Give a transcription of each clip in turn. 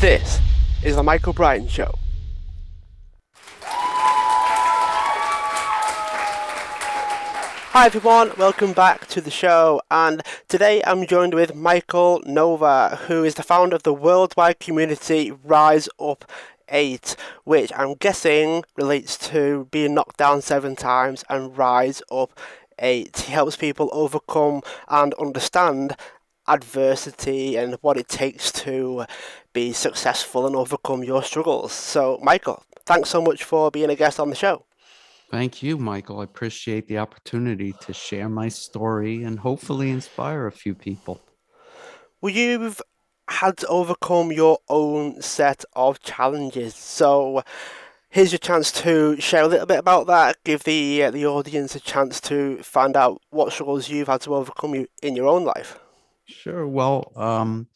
This is the Michael Brian Show. Hi everyone, welcome back to the show. And today I'm joined with Michael Nova, who is the founder of the worldwide community Rise Up 8, which I'm guessing relates to being knocked down seven times and rise up 8. He helps people overcome and understand adversity and what it takes to be successful and overcome your struggles. So, Michael, thanks so much for being a guest on the show. Thank you, Michael. I appreciate the opportunity to share my story and hopefully inspire a few people. Well, you've had to overcome your own set of challenges. So, here's your chance to share a little bit about that. Give the uh, the audience a chance to find out what struggles you've had to overcome you in your own life. Sure. Well, um,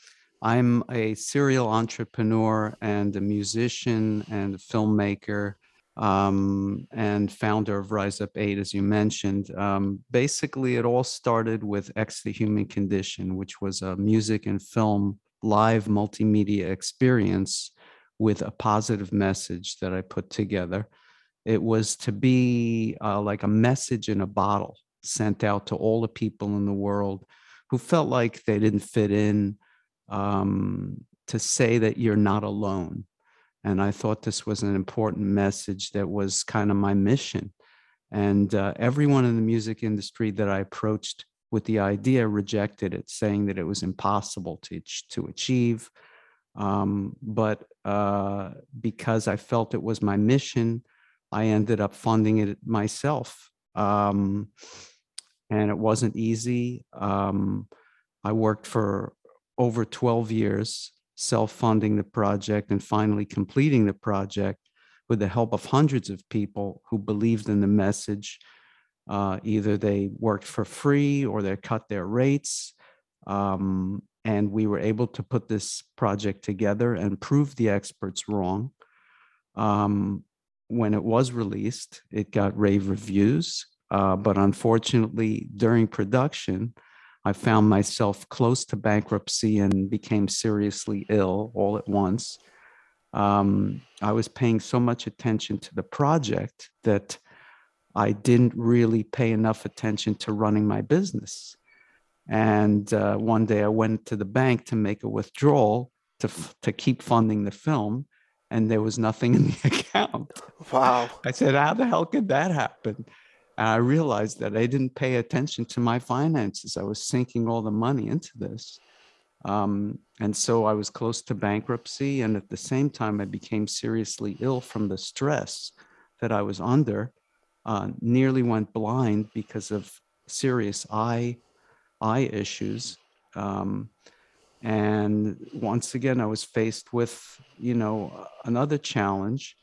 I'm a serial entrepreneur and a musician and a filmmaker um, and founder of Rise Up 8, as you mentioned. Um, basically, it all started with X the Human Condition, which was a music and film live multimedia experience with a positive message that I put together. It was to be uh, like a message in a bottle sent out to all the people in the world who felt like they didn't fit in um, to say that you're not alone and I thought this was an important message that was kind of my mission. And uh, everyone in the music industry that I approached with the idea rejected it, saying that it was impossible to, to achieve. Um, but uh, because I felt it was my mission, I ended up funding it myself. Um, and it wasn't easy. Um, I worked for over 12 years self-funding the project and finally completing the project with the help of hundreds of people who believed in the message. Uh, either they worked for free or they cut their rates. Um, and we were able to put this project together and prove the experts wrong. Um, when it was released, it got rave reviews, uh, but unfortunately, during production, I found myself close to bankruptcy and became seriously ill all at once. Um, I was paying so much attention to the project that I didn't really pay enough attention to running my business. And uh, one day I went to the bank to make a withdrawal to, f- to keep funding the film, and there was nothing in the account. Wow. I said, How the hell could that happen? And I realized that I didn't pay attention to my finances. I was sinking all the money into this. Um, and so I was close to bankruptcy. And at the same time, I became seriously ill from the stress that I was under. Uh, nearly went blind because of serious eye eye issues. Um, and once again, I was faced with, you know, another challenge.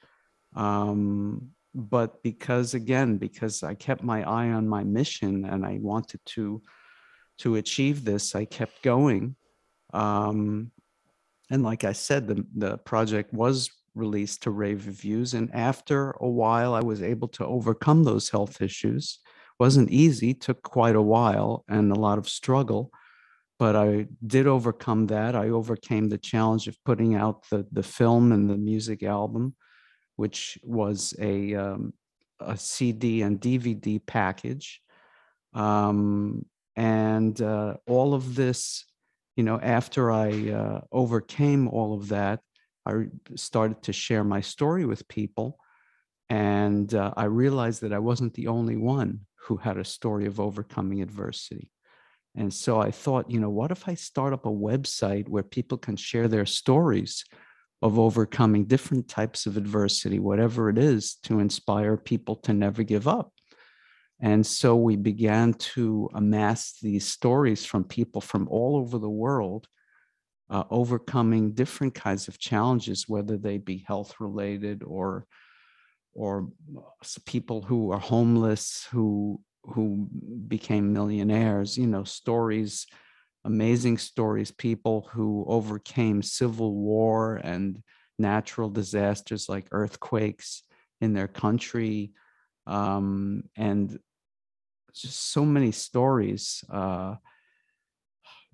Um, but because again because i kept my eye on my mission and i wanted to to achieve this i kept going. Um, and like i said the, the project was released to rave reviews. And after a while i was able to overcome those health issues. Wasn't easy took quite a while and a lot of struggle but i did overcome that. I overcame the challenge of putting out the the film and the music album which was a, um, a CD and DVD package. Um, and uh, all of this, you know, after I uh, overcame all of that, I started to share my story with people. And uh, I realized that I wasn't the only one who had a story of overcoming adversity. And so I thought, you know, what if I start up a website where people can share their stories of overcoming different types of adversity, whatever it is, to inspire people to never give up. And so we began to amass these stories from people from all over the world, uh, overcoming different kinds of challenges, whether they be health related or or people who are homeless who who became millionaires. You know, stories amazing stories, people who overcame civil war and natural disasters like earthquakes in their country, um, and just so many stories. Uh,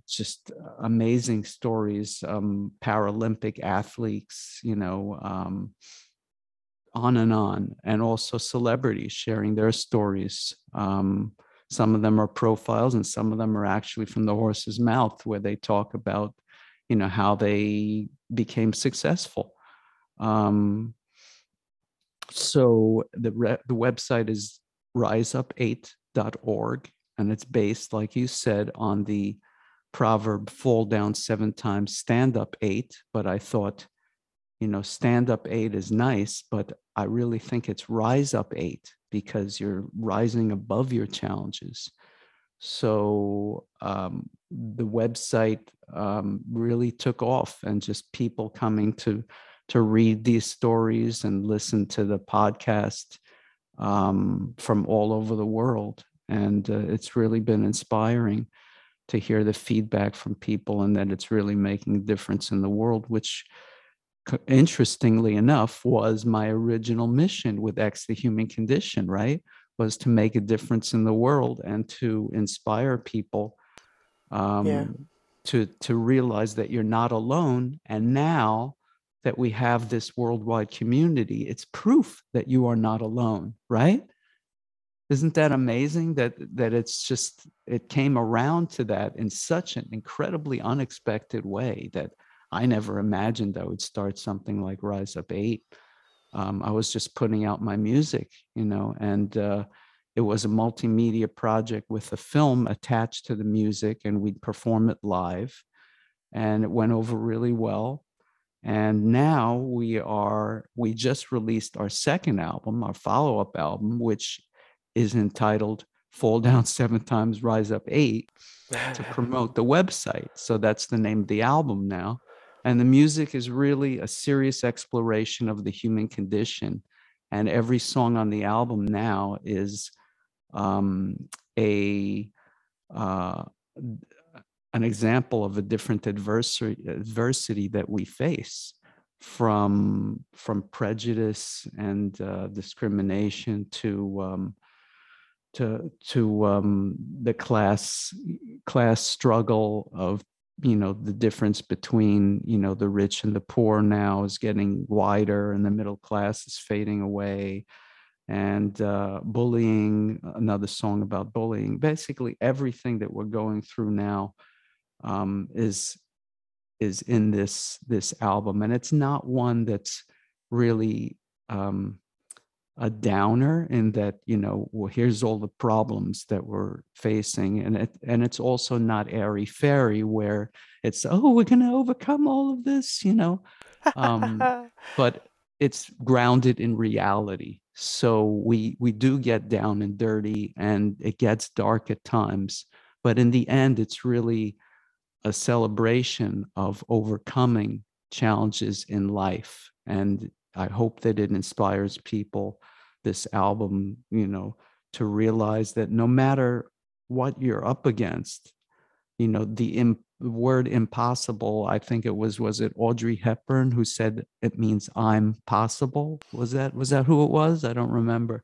just amazing stories, um, Paralympic athletes, you know, um, on and on, and also celebrities sharing their stories. Um, some of them are profiles, and some of them are actually from the horse's mouth, where they talk about, you know, how they became successful. Um, so the re- the website is riseup8.org, and it's based, like you said, on the proverb "fall down seven times, stand up eight." But I thought you know, stand up eight is nice, but I really think it's rise up eight because you're rising above your challenges. So um, the website um, really took off, and just people coming to to read these stories and listen to the podcast um, from all over the world, and uh, it's really been inspiring to hear the feedback from people, and that it's really making a difference in the world, which interestingly enough, was my original mission with X the Human Condition, right? Was to make a difference in the world and to inspire people um, yeah. to, to realize that you're not alone. And now that we have this worldwide community, it's proof that you are not alone, right? Isn't that amazing that that it's just it came around to that in such an incredibly unexpected way that I never imagined I would start something like Rise Up Eight. Um, I was just putting out my music, you know, and uh, it was a multimedia project with a film attached to the music, and we'd perform it live, and it went over really well. And now we are, we just released our second album, our follow up album, which is entitled Fall Down Seven Times, Rise Up Eight to promote the website. So that's the name of the album now. And the music is really a serious exploration of the human condition. And every song on the album now is um, a uh, an example of a different adversary, adversity that we face from from prejudice and uh, discrimination to um, to to um, the class class struggle of you know the difference between you know the rich and the poor now is getting wider and the middle class is fading away. And uh, bullying another song about bullying basically everything that we're going through now um, is is in this this album. And it's not one that's really um, a downer in that you know well here's all the problems that we're facing and it and it's also not airy fairy where it's oh we're going to overcome all of this you know? Um, but it's grounded in reality. So we we do get down and dirty and it gets dark at times but in the end it's really a celebration of overcoming challenges in life and I hope that it inspires people, this album, you know, to realize that no matter what you're up against, you know, the word impossible, I think it was, was it Audrey Hepburn who said it means I'm possible? Was that, was that who it was? I don't remember.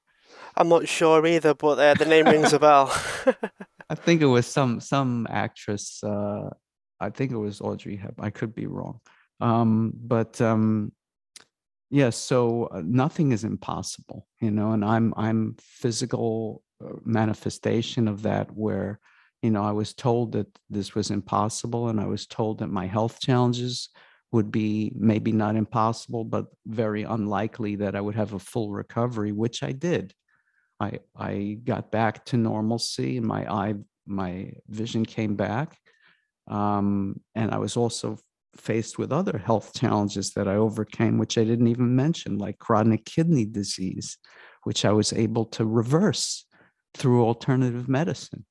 I'm not sure either, but uh, the name rings a bell. I think it was some, some actress, uh, I think it was Audrey Hepburn. I could be wrong. Um, but um, yes so uh, nothing is impossible you know and i'm i'm physical uh, manifestation of that where you know i was told that this was impossible and i was told that my health challenges would be maybe not impossible but very unlikely that i would have a full recovery which i did. I i got back to normalcy and my eye my vision came back um, and i was also faced with other health challenges that I overcame, which I didn't even mention, like chronic kidney disease, which I was able to reverse through alternative medicine.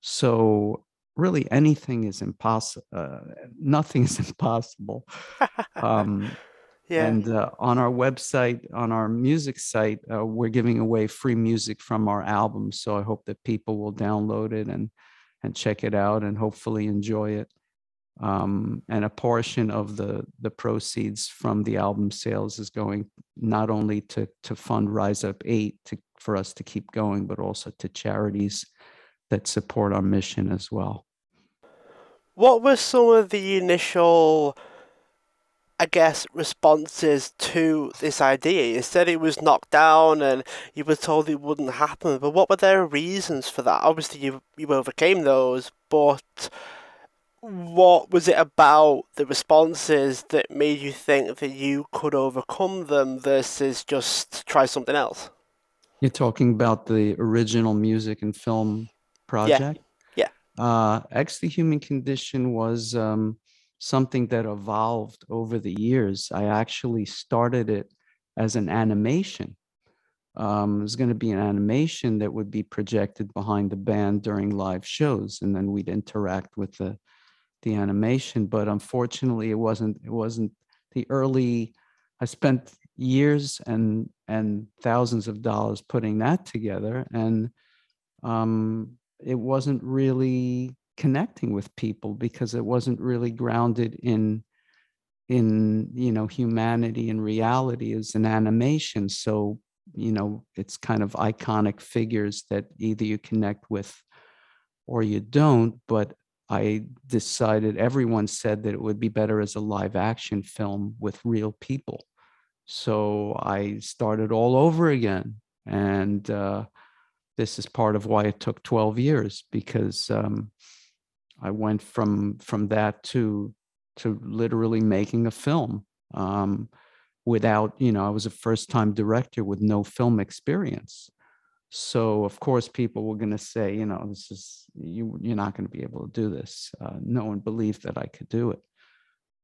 So, really, anything is impossible. Uh, nothing is impossible. Um, yeah. And uh, on our website, on our music site, uh, we're giving away free music from our album. So I hope that people will download it and and check it out and hopefully enjoy it um, and a portion of the the proceeds from the album sales is going not only to to fund Rise Up Eight to for us to keep going, but also to charities that support our mission as well. What were some of the initial, I guess, responses to this idea? You said it was knocked down and you were told it wouldn't happen, but what were their reasons for that? Obviously, you, you overcame those, but what was it about the responses that made you think that you could overcome them versus just try something else? You're talking about the original music and film project? Yeah. Uh, X the Human Condition was um, something that evolved over the years. I actually started it as an animation. Um, it was going to be an animation that would be projected behind the band during live shows, and then we'd interact with the the animation. But unfortunately, it wasn't it wasn't the early. I spent years and and thousands of dollars putting that together, and um, it wasn't really connecting with people because it wasn't really grounded in in you know humanity and reality as an animation so you know it's kind of iconic figures that either you connect with or you don't but i decided everyone said that it would be better as a live action film with real people so i started all over again and uh, this is part of why it took 12 years because um, I went from from that to to literally making a film um, without you know I was a first time director with no film experience. So of course people were going to say you know this is you you're not going to be able to do this. Uh, no one believed that I could do it,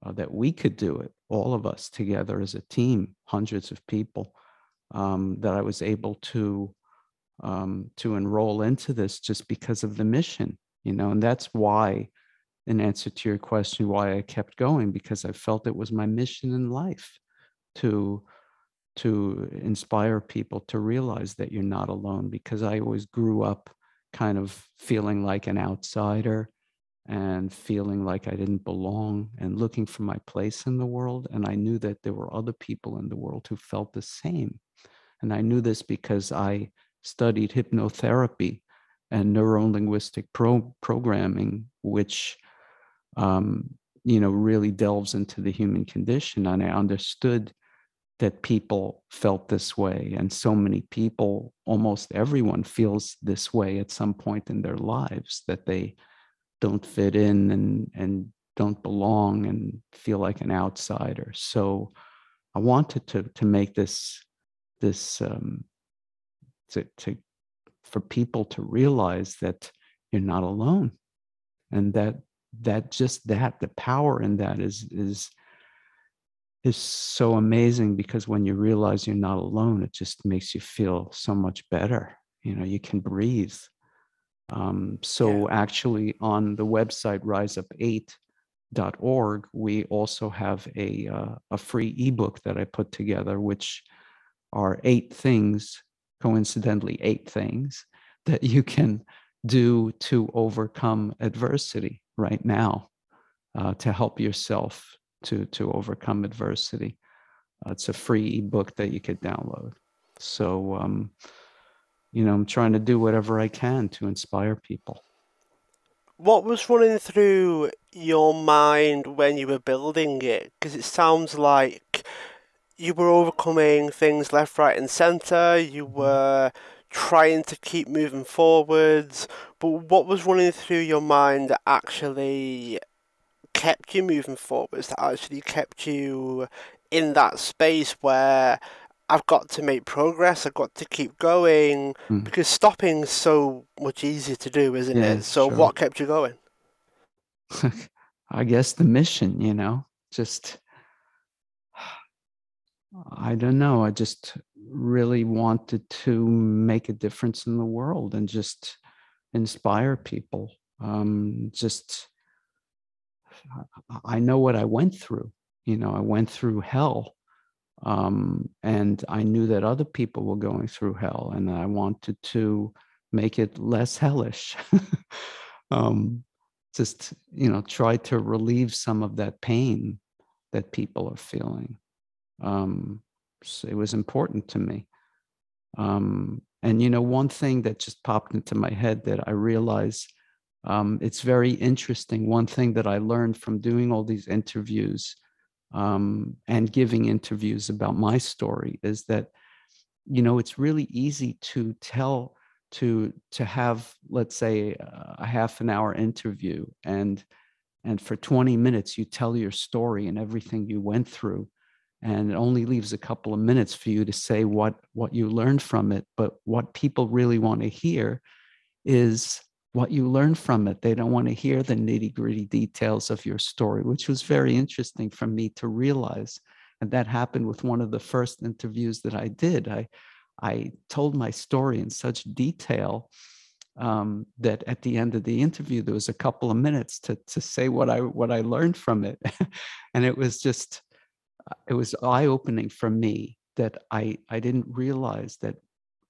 uh, that we could do it, all of us together as a team, hundreds of people. Um, that I was able to um, to enroll into this just because of the mission, you know, and that's why, in answer to your question, why I kept going because I felt it was my mission in life to to inspire people to realize that you're not alone because I always grew up kind of feeling like an outsider and feeling like I didn't belong and looking for my place in the world. And I knew that there were other people in the world who felt the same. And I knew this because I studied hypnotherapy and neurolinguistic pro- programming, which um, you know really delves into the human condition. And I understood that people felt this way, and so many people, almost everyone, feels this way at some point in their lives that they don't fit in and and don't belong and feel like an outsider. So I wanted to to make this this um, to, to for people to realize that you're not alone and that that just that the power in that is is is so amazing because when you realize you're not alone it just makes you feel so much better you know you can breathe um, so yeah. actually on the website riseup8.org we also have a uh, a free ebook that i put together which are eight things coincidentally eight things that you can do to overcome adversity right now uh, to help yourself to to overcome adversity uh, it's a free ebook that you could download so um, you know i'm trying to do whatever i can to inspire people what was running through your mind when you were building it because it sounds like you were overcoming things left, right, and centre. You mm-hmm. were trying to keep moving forwards. But what was running through your mind actually kept you moving forwards? That actually kept you in that space where I've got to make progress. I've got to keep going mm. because stopping's so much easier to do, isn't yeah, it? So, sure. what kept you going? I guess the mission, you know, just I don't know. I just really wanted to make a difference in the world and just inspire people. Um, just, I know what I went through. You know, I went through hell. Um, and I knew that other people were going through hell, and I wanted to make it less hellish. um, just, you know, try to relieve some of that pain that people are feeling um, it was important to me. Um, and you know, one thing that just popped into my head that I realized um, it's very interesting. One thing that I learned from doing all these interviews um, and giving interviews about my story is that, you know, it's really easy to tell to to have, let's say, a half an hour interview and and for 20 minutes you tell your story and everything you went through and it only leaves a couple of minutes for you to say what what you learned from it but what people really want to hear is what you learn from it. They don't want to hear the nitty gritty details of your story which was very interesting for me to realize and that happened with one of the first interviews that i did. I i told my story in such detail um, that at the end of the interview there was a couple of minutes to to say what I what I learned from it, and it was just uh, it was eye opening for me that I I didn't realize that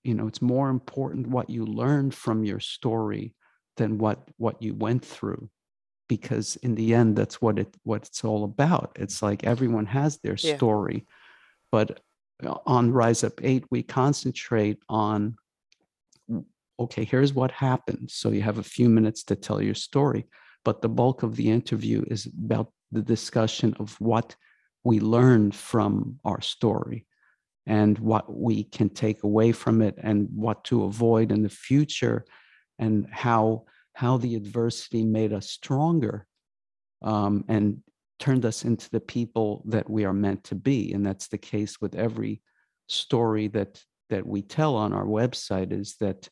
you know it's more important what you learned from your story than what what you went through because in the end that's what it what it's all about it's like everyone has their yeah. story but on rise up 8 we concentrate on okay, here's what happened. So you have a few minutes to tell your story. But the bulk of the interview is about the discussion of what we learned from our story and what we can take away from it and what to avoid in the future and how how the adversity made us stronger um, and turned us into the people that we are meant to be and that's the case with every story that that we tell on our website is that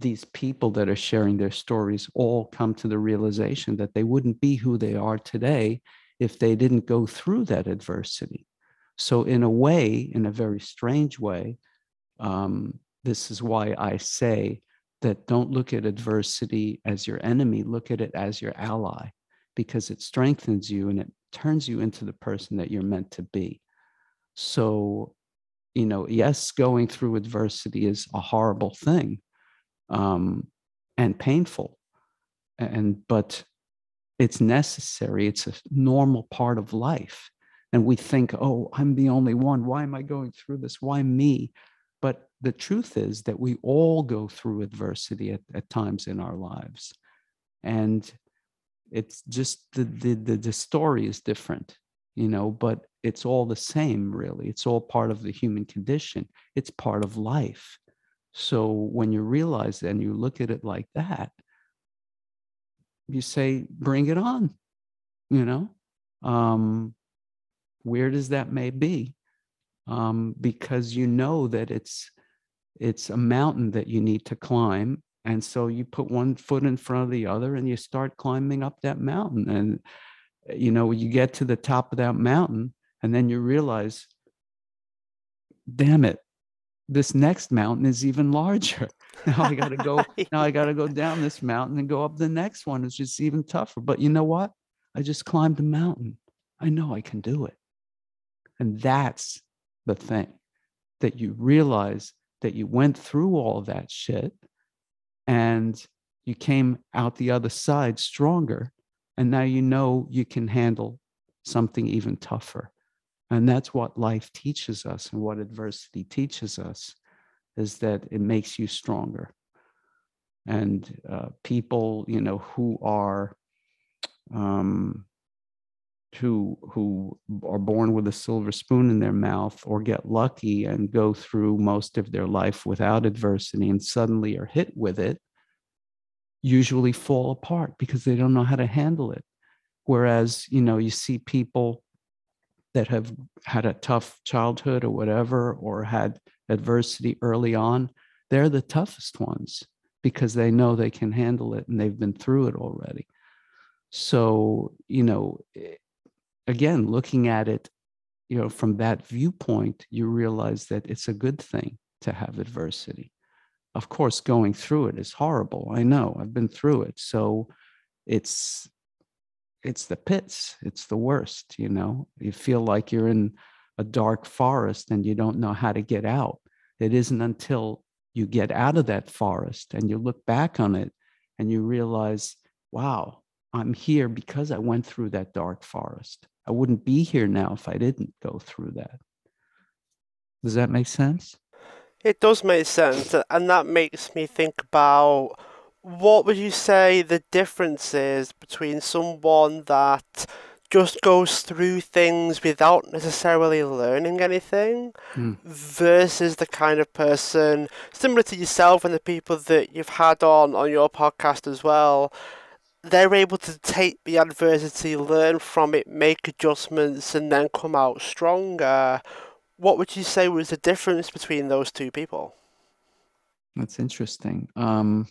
these people that are sharing their stories all come to the realization that they wouldn't be who they are today if they didn't go through that adversity. So, in a way, in a very strange way, um, this is why I say that don't look at adversity as your enemy, look at it as your ally, because it strengthens you and it turns you into the person that you're meant to be. So, you know, yes, going through adversity is a horrible thing, um, and painful and but it's necessary it's a normal part of life. And we think oh i'm the only one. Why am i going through this? Why me but the truth is that we all go through adversity at, at times in our lives. And it's just the, the the the story is different you know but it's all the same really. It's all part of the human condition. It's part of life. So when you realize and you look at it like that, you say, bring it on, you know, um, weird as that may be, um, because you know that it's it's a mountain that you need to climb. And so you put one foot in front of the other and you start climbing up that mountain. And you know, you get to the top of that mountain, and then you realize, damn it, this next mountain is even larger. Now I got to go. now I got to go down this mountain and go up the next one. It's just even tougher. But you know what? I just climbed the mountain. I know I can do it. And that's the thing that you realize that you went through all that shit and you came out the other side stronger. And now you know you can handle something even tougher. And that's what life teaches us and what adversity teaches us is that it makes you stronger. And uh, people, you know, who are um, who who are born with a silver spoon in their mouth or get lucky and go through most of their life without adversity and suddenly are hit with it usually fall apart because they don't know how to handle it whereas you know you see people that have had a tough childhood or whatever, or had adversity early on, they're the toughest ones because they know they can handle it and they've been through it already. So, you know, again, looking at it, you know, from that viewpoint, you realize that it's a good thing to have adversity. Of course, going through it is horrible. I know, I've been through it. So it's it's the pits it's the worst you know you feel like you're in a dark forest and you don't know how to get out it isn't until you get out of that forest and you look back on it and you realize wow i'm here because i went through that dark forest i wouldn't be here now if i didn't go through that does that make sense it does make sense and that makes me think about what would you say the difference is between someone that just goes through things without necessarily learning anything Hmm. versus the kind of person similar to yourself and the people that you've had on on your podcast as well they're able to take the adversity learn from it make adjustments and then come out stronger what would you say was the difference between those two people That's interesting. Um,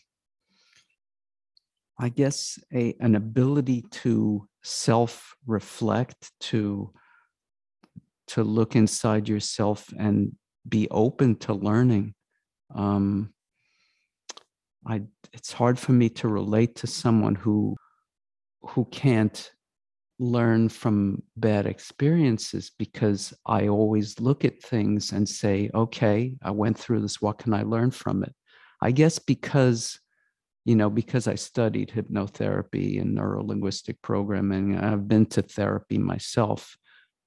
I guess a an ability to self-reflect, to to look inside yourself and be open to learning. Um, I it's hard for me to relate to someone who who can't learn from bad experiences because I always look at things and say, okay, I went through this. What can I learn from it? I guess because, you know, because I studied hypnotherapy and neurolinguistic programming, I've been to therapy myself,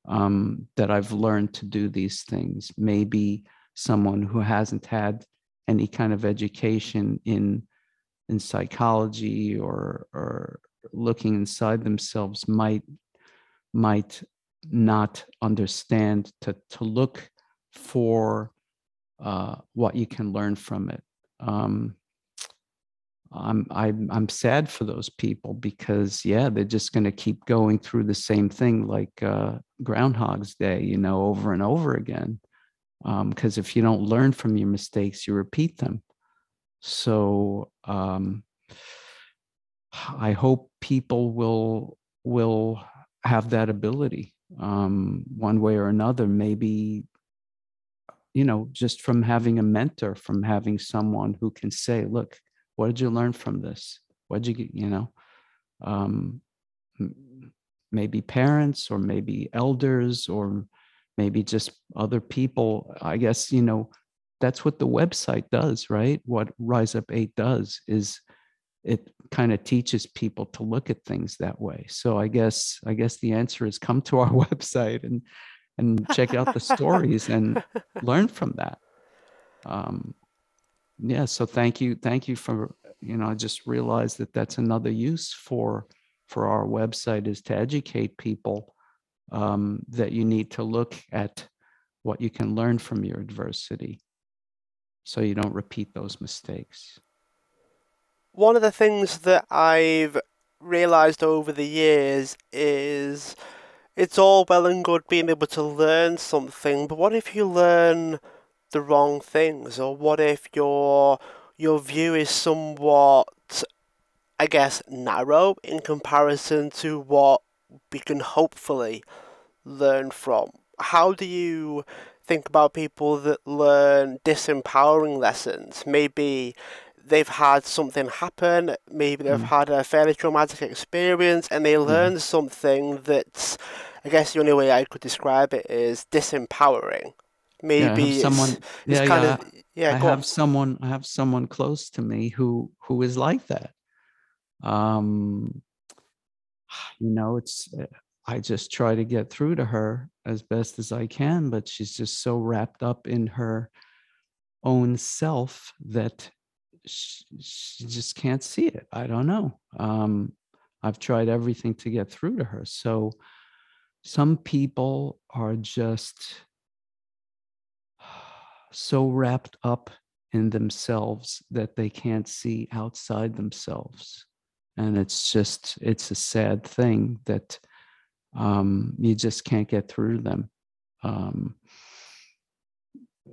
um, that I've learned to do these things. Maybe someone who hasn't had any kind of education in in psychology or or looking inside themselves might might not understand to to look for uh, what you can learn from it. Um, I'm I'm I'm sad for those people because yeah, they're just going to keep going through the same thing like uh, Groundhog's Day, you know, over and over again. Because um, if you don't learn from your mistakes, you repeat them. So um, I hope people will will have that ability um, one way or another. Maybe you know, just from having a mentor, from having someone who can say, "Look, what did you learn from this? What did you get?" You know, um, maybe parents or maybe elders or maybe just other people. I guess you know that's what the website does, right? What Rise Up Eight does is it kind of teaches people to look at things that way. So I guess I guess the answer is come to our website and and check out the stories and learn from that. Um, yeah. So thank you, thank you for you know. I just realized that that's another use for for our website is to educate people um, that you need to look at what you can learn from your adversity so you don't repeat those mistakes. One of the things that I've realized over the years is it's all well and good being able to learn something, but what if you learn the wrong things, or what if your your view is somewhat, I guess, narrow in comparison to what we can hopefully learn from? How do you think about people that learn disempowering lessons? Maybe they've had something happen, maybe they've mm. had a fairly traumatic experience, and they learn mm. something that's, I guess the only way I could describe it is disempowering. Maybe yeah, someone, it's yeah, kind yeah. of yeah. I have on. someone, I have someone close to me who who is like that. Um, you know, it's I just try to get through to her as best as I can, but she's just so wrapped up in her own self that she, she just can't see it. I don't know. Um, I've tried everything to get through to her. So some people are just so wrapped up in themselves that they can't see outside themselves. And it's just, it's a sad thing that um, you just can't get through to them. Um,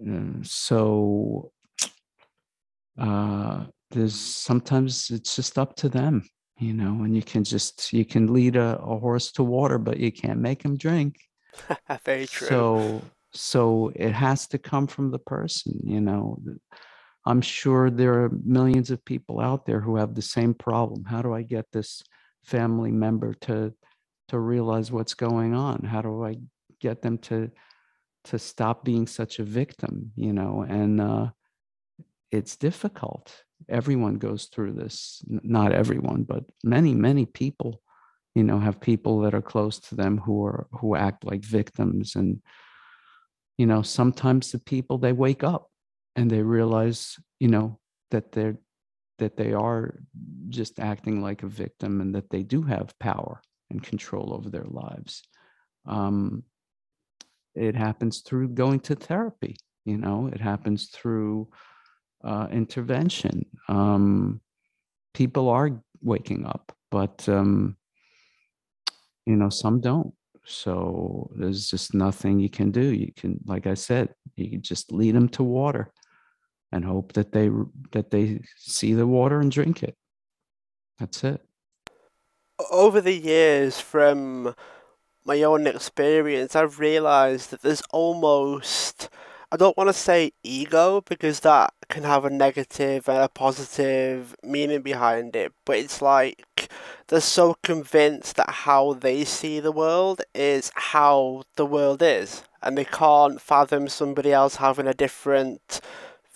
uh, so uh, there's sometimes it's just up to them, you know, and you can just you can lead a, a horse to water, but you can't make him drink. Very true. So so it has to come from the person, you know. I'm sure there are millions of people out there who have the same problem. How do I get this family member to to realize what's going on? How do I get them to to stop being such a victim, you know? And uh it's difficult. Everyone goes through this. Not everyone, but many, many people, you know, have people that are close to them who are who act like victims. And, you know, sometimes the people they wake up and they realize, you know, that they're that they are just acting like a victim and that they do have power and control over their lives. Um, it happens through going to therapy. You know, it happens through uh, intervention. Um, people are waking up, but um, you know, some don't. So there's just nothing you can do. You can, like I said, you can just lead them to water and hope that they that they see the water and drink it. That's it. Over the years, from my own experience, I've realized that there's almost I don't want to say ego because that can have a negative and a positive meaning behind it, but it's like they're so convinced that how they see the world is how the world is, and they can't fathom somebody else having a different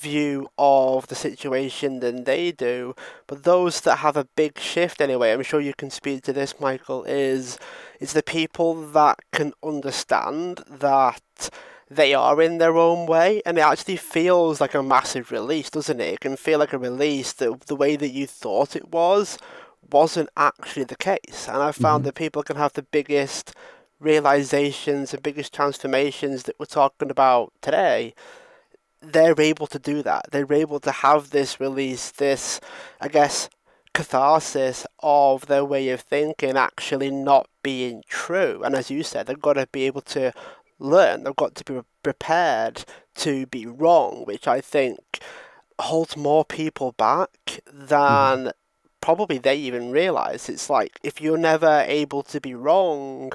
view of the situation than they do. But those that have a big shift anyway, I'm sure you can speak to this, Michael, is is the people that can understand that they are in their own way, and it actually feels like a massive release, doesn't it? It can feel like a release that the way that you thought it was wasn't actually the case. And I found mm-hmm. that people can have the biggest realizations and biggest transformations that we're talking about today. They're able to do that. They're able to have this release, this, I guess, catharsis of their way of thinking actually not being true. And as you said, they've got to be able to learn. They've got to be prepared to be wrong, which I think holds more people back than mm. probably they even realize. It's like if you're never able to be wrong,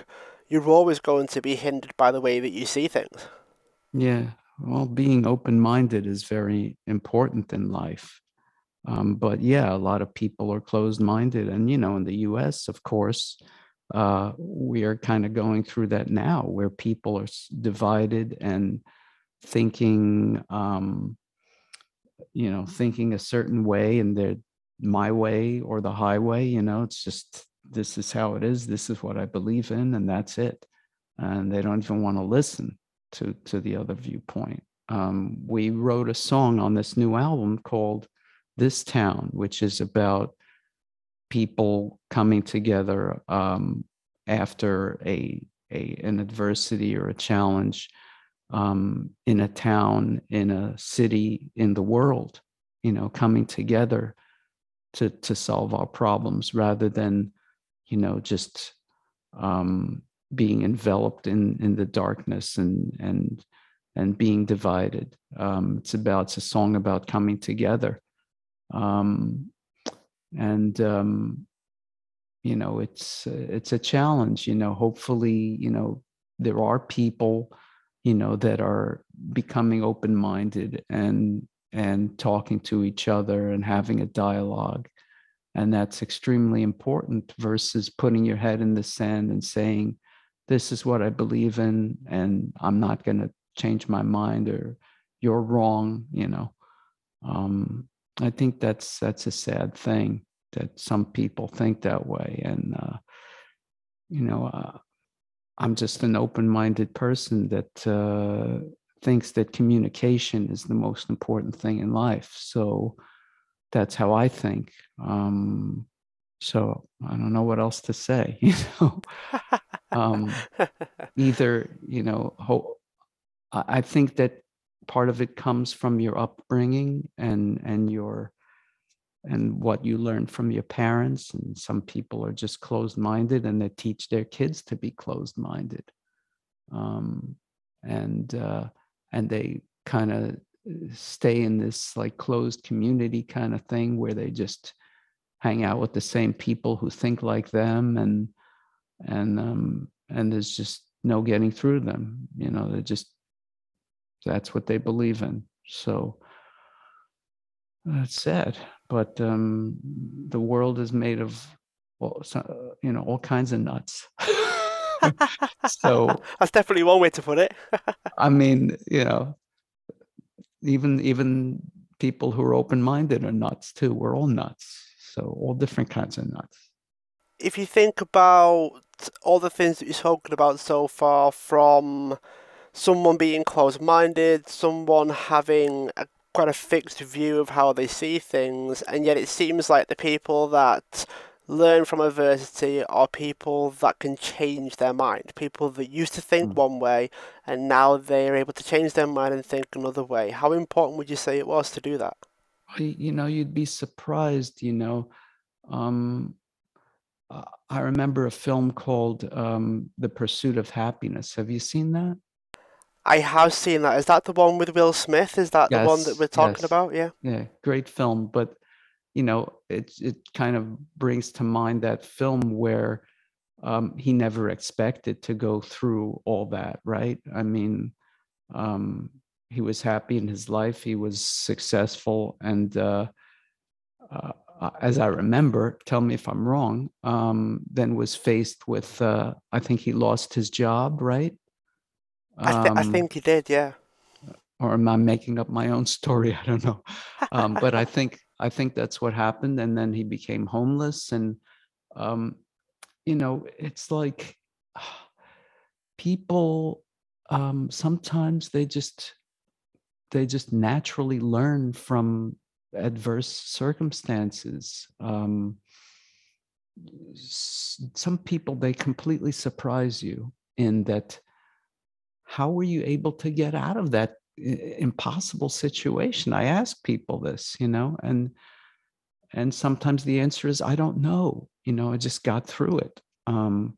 you're always going to be hindered by the way that you see things. Yeah. Well, being open minded is very important in life. Um, but yeah, a lot of people are closed minded. And, you know, in the US, of course, uh, we are kind of going through that now where people are divided and thinking um, you know thinking a certain way and they're my way or the highway you know it's just this is how it is this is what i believe in and that's it and they don't even want to listen to to the other viewpoint. Um, we wrote a song on this new album called this town which is about people coming together um, after a, a an adversity or a challenge um, in a town, in a city, in the world, you know, coming together to to solve our problems rather than, you know, just um, being enveloped in in the darkness and and and being divided. Um, it's about it's a song about coming together. Um, and um, you know it's it's a challenge you know hopefully you know there are people you know that are becoming open minded and and talking to each other and having a dialogue and that's extremely important versus putting your head in the sand and saying this is what i believe in and i'm not going to change my mind or you're wrong you know um, I think that's that's a sad thing that some people think that way, and uh, you know, uh, I'm just an open-minded person that uh, thinks that communication is the most important thing in life. So that's how I think. Um, so I don't know what else to say. You know, um, either you know, ho- I think that part of it comes from your upbringing and and your and what you learned from your parents and some people are just closed minded and they teach their kids to be closed minded um, and uh, and they kind of stay in this like closed community kind of thing where they just hang out with the same people who think like them and and um, and there's just no getting through them you know they're just that's what they believe in. So that's sad. But um, the world is made of, well, so, you know, all kinds of nuts. so that's definitely one way to put it. I mean, you know, even even people who are open-minded are nuts too. We're all nuts. So all different kinds of nuts. If you think about all the things that you've spoken about so far, from someone being closed minded, someone having a quite a fixed view of how they see things, and yet it seems like the people that learn from adversity are people that can change their mind. People that used to think Mm. one way and now they're able to change their mind and think another way. How important would you say it was to do that? I- you know, you'd be surprised, you know. Um, uh, I remember a film called um, The Pursuit of Happyness. Have you seen that? I have seen that. Is that the one with Will Smith? Is that the one that we're talking yes. about? Yeah. Yeah, great film. But, you know, it, it kind of brings to mind that film where um, he never expected to go through all that, right? I mean, um, he was happy in his life, he was successful, and uh, uh, uh, as I remember, tell me if I'm wrong, um, then was faced with, uh, I think he lost his job, right? I, th- I Um, think he did, yeah. or am I making up my own story? I don't know. Um, but I think I think that's what happened, and then he became homeless, and um, you know, it's like people um, sometimes they just they just naturally learn from adverse circumstances. Um, some people they completely surprise you in that how were you able to get out of that impossible situation i ask people this you know and and sometimes the answer is i don't know you know i just got through it um,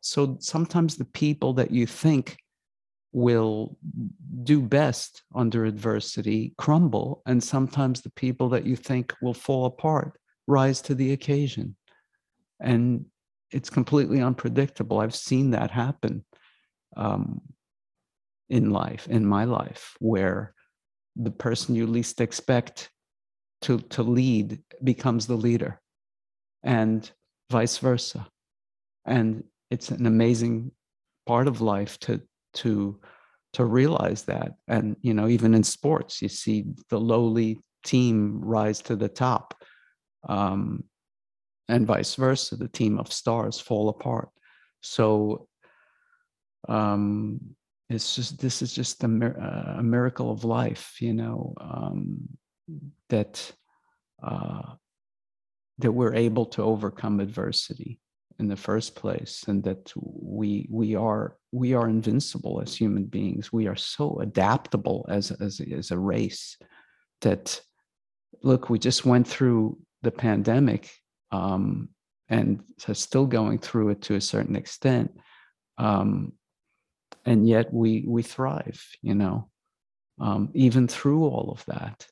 so sometimes the people that you think will do best under adversity crumble and sometimes the people that you think will fall apart rise to the occasion. And it's completely unpredictable. I've seen that happen um, in life in my life where the person you least expect to to lead becomes the leader and vice versa. And it's an amazing part of life to to to realize that. And you know even in sports you see the lowly team rise to the top um, and vice versa. The team of stars fall apart. So um, it's just this is just a, a miracle of life you know um, that uh, that we're able to overcome adversity in the first place and that we we are we are invincible as human beings. We are so adaptable as as, as a race that look we just went through the pandemic um, and are still going through it to a certain extent um, and yet we we thrive you know um, even through all of that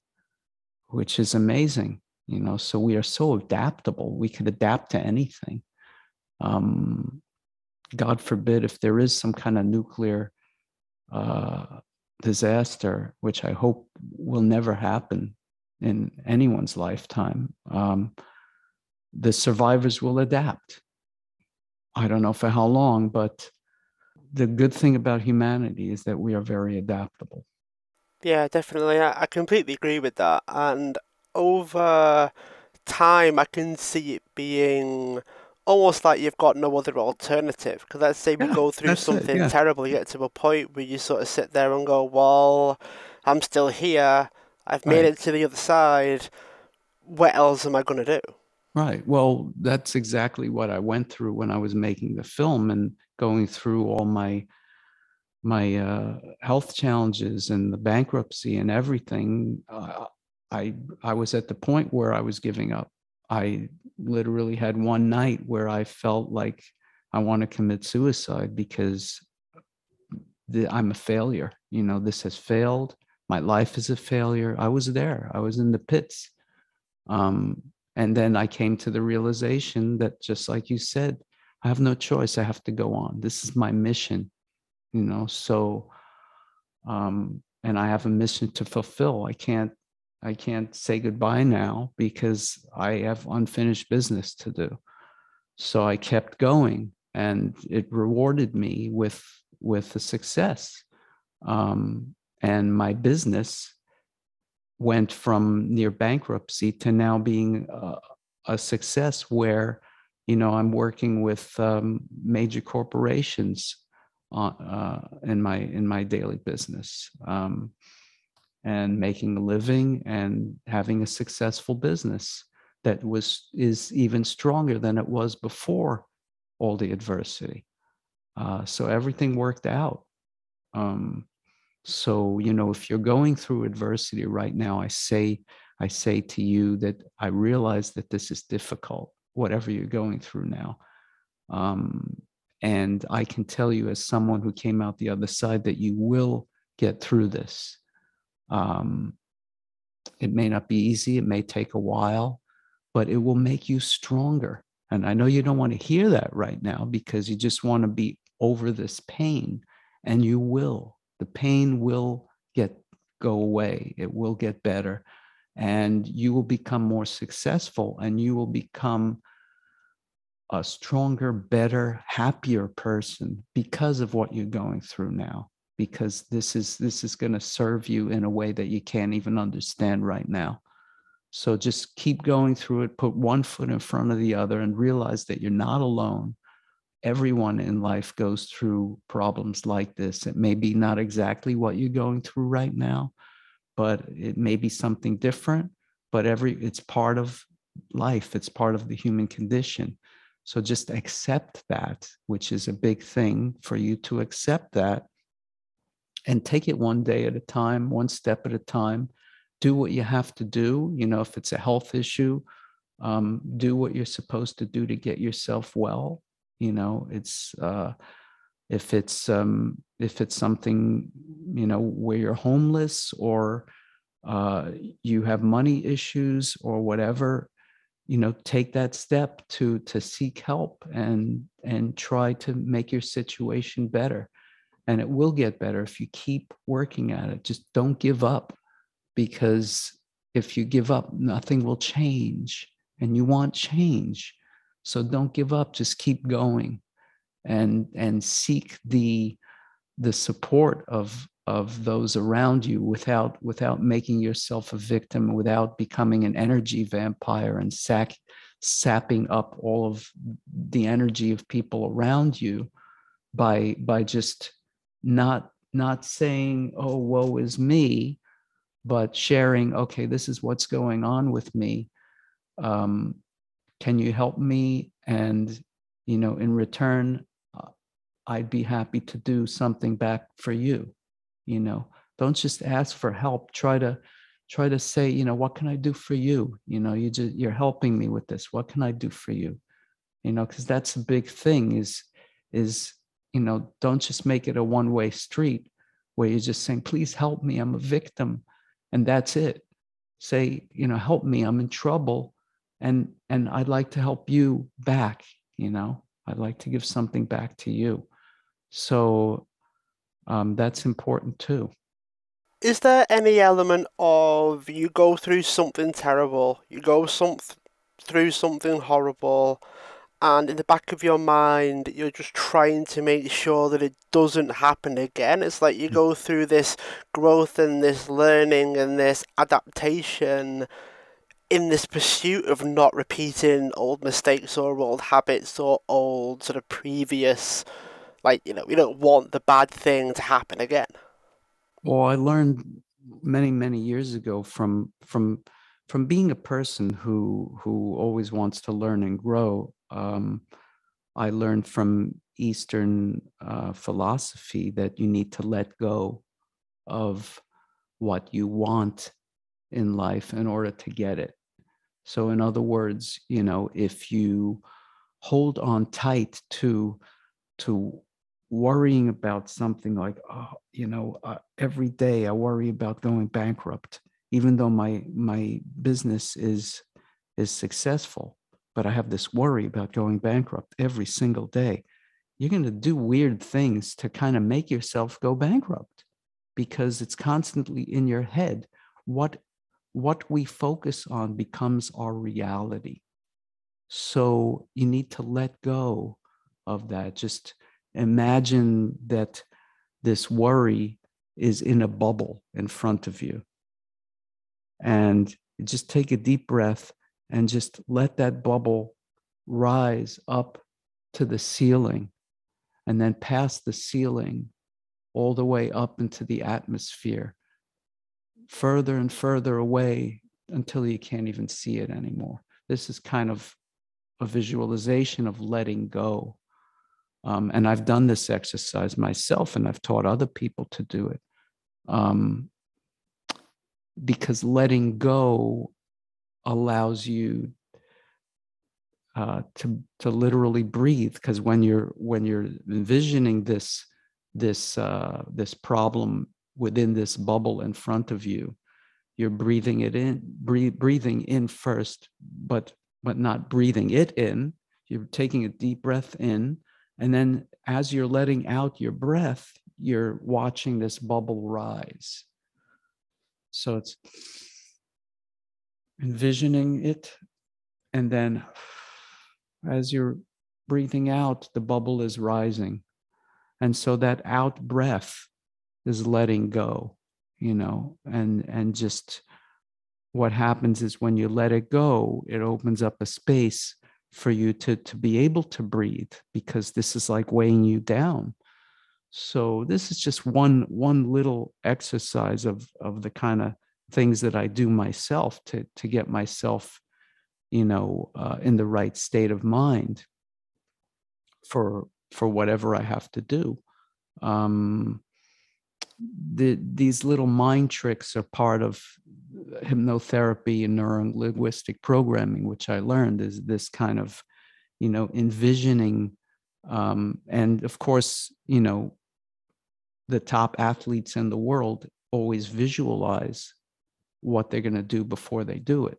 which is amazing you know. So we are so adaptable. We could adapt to anything. Um, god forbid if there is some kind of nuclear uh, disaster which i hope will never happen in anyone's lifetime um, the survivors will adapt i don't know for how long but the good thing about humanity is that we are very adaptable Yeah, definitely. I, I completely agree with that. And over time, I can see it being almost like you've got no other alternative. Because let's say we Yeah, go through that's it, something yeah. terrible, you get to a point where you sort of sit there and go, well, I'm still here. I've made Right. it to the other side. What else am I going to do? Right. Well, that's exactly what I went through when I was making the film and going through all my my uh, health challenges and the bankruptcy and everything. Uh, I I was at the point where I was giving up. I literally had one night where I felt like I want to commit suicide because the, I'm a failure. You know, this has failed. My life is a failure. I was there. I was in the pits. Um, and then I came to the realization that, just like you said, I have no choice. I have to go on. This is my mission, you know. So, um, and I have a mission to fulfill. I can't, I can't say goodbye now because I have unfinished business to do. So I kept going, and it rewarded me with with a success. Um, and my business went from near bankruptcy to now being a, a success where you know i'm working with um, major corporations on, uh, in my in my daily business um, and making a living and having a successful business that was is even stronger than it was before all the adversity. Uh, so everything worked out. Um, so you know, if you're going through adversity right now, I say I say to you that I realize that this is difficult, whatever you're going through now. Um, and I can tell you, as someone who came out the other side, that you will get through this. Um, it may not be easy, it may take a while, but it will make you stronger. And I know you don't want to hear that right now because you just want to be over this pain, and you will. The pain will get go away. It will get better, and you will become more successful, and you will become a stronger, better, happier person because of what you're going through now. Because this is this is going to serve you in a way that you can't even understand right now. So just keep going through it, put one foot in front of the other, and realize that you're not alone. Everyone in life goes through problems like this. It may be not exactly what you're going through right now, but it may be something different. But every it's part of life, it's part of the human condition. So just accept that, which is a big thing for you to accept that and take it one day at a time, one step at a time do what you have to do. You know, if it's a health issue, um, do what you're supposed to do to get yourself well. You know, it's uh, if it's um, if it's something you know where you're homeless or uh, you have money issues or whatever you know take that step to to seek help and and try to make your situation better and it will get better if you keep working at it just don't give up because if you give up, nothing will change and you want change. So don't give up, just keep going and and seek the the support of of those around you without without making yourself a victim without becoming an energy vampire and sack, sapping up all of the energy of people around you by by just not not saying oh woe is me but sharing, okay, this is what's going on with me. Um, can you help me? And, you know, in return, uh, I'd be happy to do something back for you. You know, don't just ask for help. Try to, try to say, you know, what can I do for you? You know, you just, you're helping me with this. What can I do for you? You know, because that's a big thing is, is, you know, don't just make it a one way street where you're just saying, please help me. I'm a victim and that's it. Say you know help me i'm in trouble and and i'd like to help you back you know? I'd like to give something back to you. So um, that's important too. Is there any element of you go through something terrible you go some through something horrible and in the back of your mind you're just trying to make sure that it doesn't happen again it's like you mm. go through this growth and this learning and this adaptation in this pursuit of not repeating old mistakes or old habits or old sort of previous like you know we don't want the bad thing to happen again well i learned many many years ago from from from being a person who who always wants to learn and grow um, I learned from Eastern uh, philosophy that you need to let go of what you want in life in order to get it. So, in other words, you know, if you hold on tight to to worrying about something like, oh, you know, uh, every day I worry about going bankrupt, even though my my business is is successful but I have this worry about going bankrupt every single day. You're going to do weird things to kind of make yourself go bankrupt because it's constantly in your head. What, what we focus on becomes our reality. So you need to let go of that. Just imagine that this worry is in a bubble in front of you. And just take a deep breath and just let that bubble rise up to the ceiling and then past the ceiling all the way up into the atmosphere. further and further away until you can't even see it anymore. This is kind of a visualization of letting go. Um, and I've done this exercise myself and I've taught other people to do it. Um, because letting go allows you uh, to to literally breathe because when you're when you're envisioning this this uh, this problem within this bubble in front of you you're breathing it in breathe, breathing in first but but not breathing it in. You're taking a deep breath in and then as you're letting out your breath you're watching this bubble rise. So it's envisioning it and then as you're breathing out the bubble is rising. And so that out breath is letting go you know and and just what happens is when you let it go it opens up a space for you to to be able to breathe because this is like weighing you down. So this is just one one little exercise of of the kind of things that i do myself to to get myself you know uh, in the right state of mind for for whatever i have to do. Um the these little mind tricks are part of hypnotherapy and neuro-linguistic programming which i learned is this kind of you know envisioning um, and of course you know the top athletes in the world always visualize what they're going to do before they do it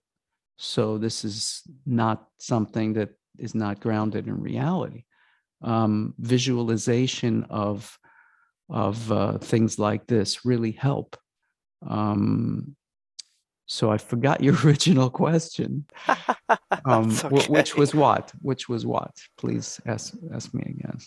so this is not something that is not grounded in reality um, visualization of of uh, things like this really help. Um, so I forgot your original question, um, okay. which was what? Which was what? Please ask ask me again.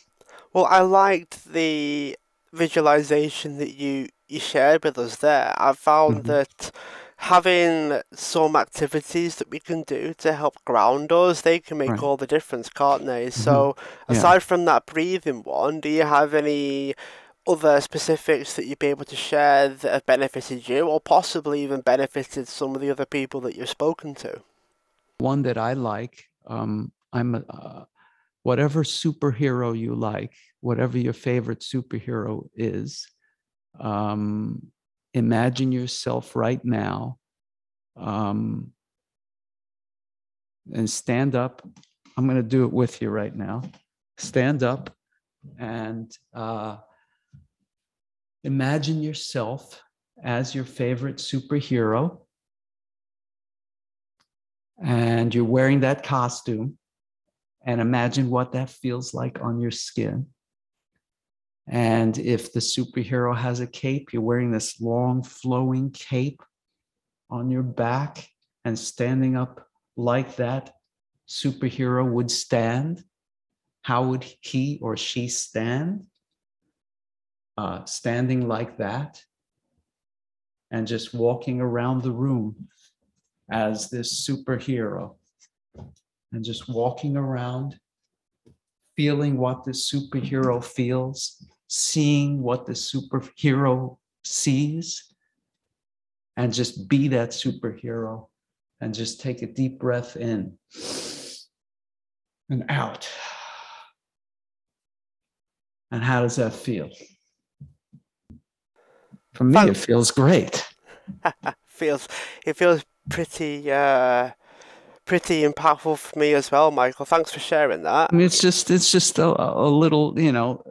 Well, I liked the visualization that you you shared with us there. I found mm-hmm. that having some activities that we can do to help ground us, they can make right. all the difference, can't they? Mm-hmm. So, aside yeah. from that breathing one, do you have any other specifics that you'd be able to share that have benefited you or possibly even benefited some of the other people that you've spoken to? One that I like, um, I'm a, uh, whatever superhero you like, whatever your favorite superhero is, um, imagine yourself right now um, and stand up. I'm going to do it with you right now. Stand up and uh, Imagine yourself as your favorite superhero, and you're wearing that costume, and imagine what that feels like on your skin. And if the superhero has a cape, you're wearing this long flowing cape on your back and standing up like that superhero would stand. How would he or she stand? uh, standing like that and just walking around the room as this superhero and just walking around, feeling what this superhero feels, seeing what the superhero sees, and just be that superhero and just take a deep breath in and out. And how does that feel? For me, Fun. it feels great. feels it feels pretty uh, pretty impactful for me as well, Michael. Thanks for sharing that. I mean, it's just it's just a, a little, you know,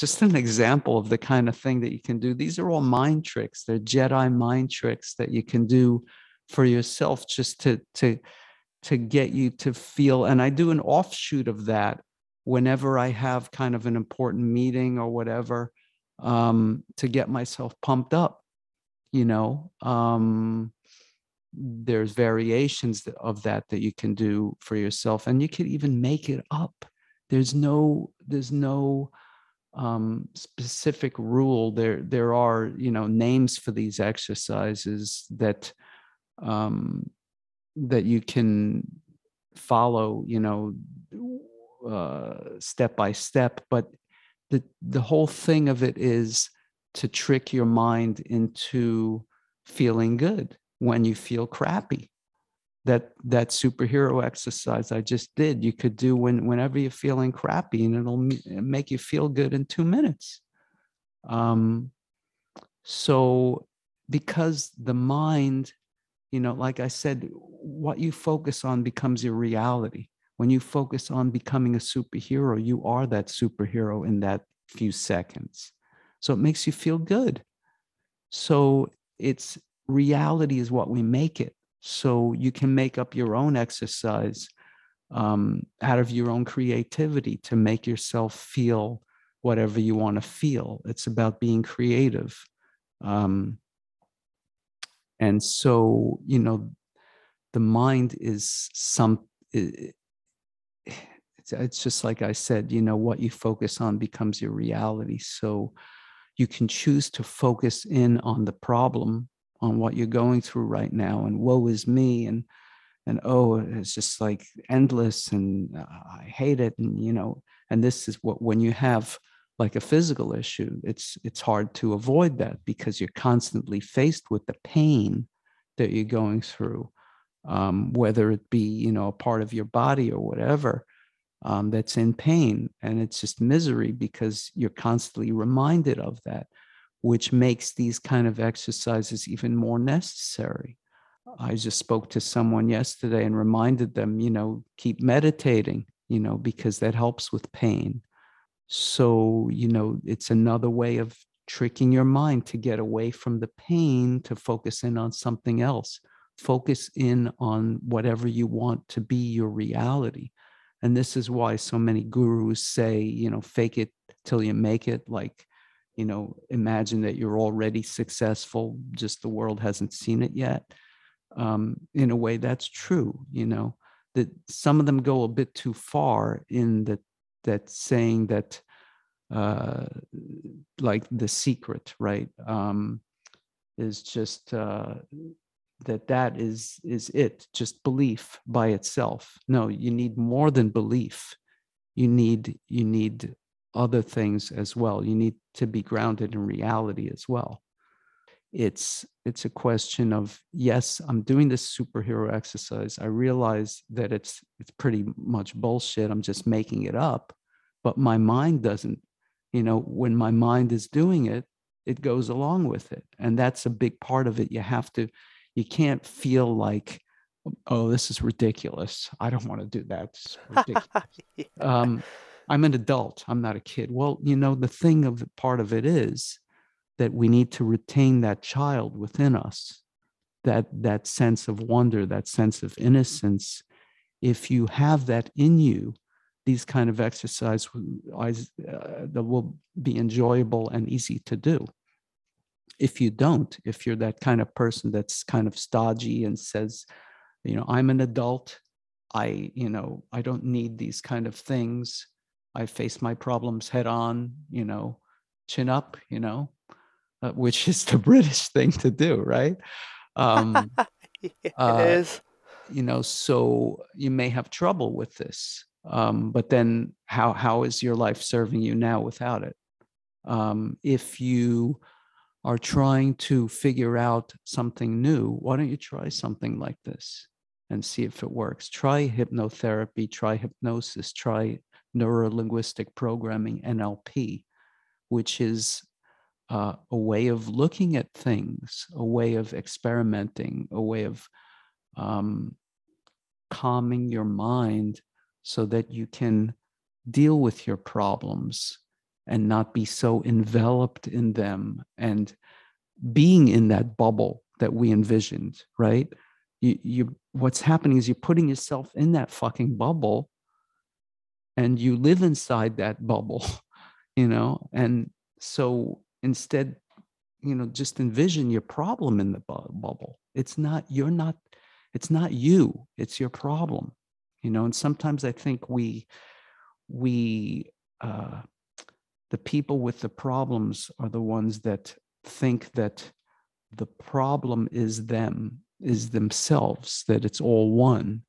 just an example of the kind of thing that you can do. These are all mind tricks. They're Jedi mind tricks that you can do for yourself, just to to to get you to feel. And I do an offshoot of that whenever I have kind of an important meeting or whatever um, to get myself pumped up. You know, um, there's variations of that that you can do for yourself, and you can even make it up. There's no, there's no um, specific rule. There, there are you know names for these exercises that um, that you can follow. You know, uh, step by step, but the the whole thing of it is to trick your mind into feeling good when you feel crappy that that superhero exercise i just did you could do when whenever you're feeling crappy and it'll make you feel good in two minutes. Um, so because the mind you know like i said what you focus on becomes your reality. When you focus on becoming a superhero you are that superhero in that few seconds. So it makes you feel good. So it's reality is what we make it so you can make up your own exercise um, out of your own creativity to make yourself feel whatever you want to feel. It's about being creative. Um, and so you know the mind is some it's, it's just like i said you know what you focus on becomes your reality. So you can choose to focus in on the problem on what you're going through right now and woe is me and and oh it's just like endless and uh, i hate it and you know and this is what when you have like a physical issue it's it's hard to avoid that because you're constantly faced with the pain that you're going through um, whether it be you know a part of your body or whatever um, that's in pain and it's just misery because you're constantly reminded of that which makes these kind of exercises even more necessary i just spoke to someone yesterday and reminded them you know keep meditating you know because that helps with pain so, you know, it's another way of tricking your mind to get away from the pain to focus in on something else. Focus in on whatever you want to be your reality. And this is why so many gurus say, you know, fake it till you make it. Like, you know, imagine that you're already successful, just the world hasn't seen it yet. Um, in a way, that's true, you know, that some of them go a bit too far in that that saying that uh, like the secret right um, is just uh, that that is is it just belief by itself no you need more than belief you need you need other things as well. You need to be grounded in reality as well. It's it's a question of yes i'm doing this superhero exercise. I realize that it's it's pretty much bullshit. I'm just making it up. But my mind doesn't you know when my mind is doing it it goes along with it. And that's a big part of it. You have to you can't feel like oh this is ridiculous. I don't want to do that. Yeah. um, i'm an adult i'm not a kid. Well you know the thing of part of it is that we need to retain that child within us that that sense of wonder that sense of innocence. If you have that in you these kind of exercise uh, that will be enjoyable and easy to do. If you don't if you're that kind of person that's kind of stodgy and says you know i'm an adult. I you know i don't need these kind of things i face my problems head on you know chin up you know uh, which is the British thing to do, right? Um, it uh, is. You know, so you may have trouble with this, um, but then how how is your life serving you now without it? Um, if you are trying to figure out something new, why don't you try something like this and see if it works? Try hypnotherapy, try hypnosis, try neuro linguistic programming, NLP, which is uh, a way of looking at things, a way of experimenting, a way of um, calming your mind so that you can deal with your problems and not be so enveloped in them and being in that bubble that we envisioned, right? You, you, what's happening is you're putting yourself in that fucking bubble and you live inside that bubble, you know? And so instead you know just envision your problem in the bu- bubble it's not you're not it's not you it's your problem you know and sometimes i think we we uh the people with the problems are the ones that think that the problem is them is themselves that it's all one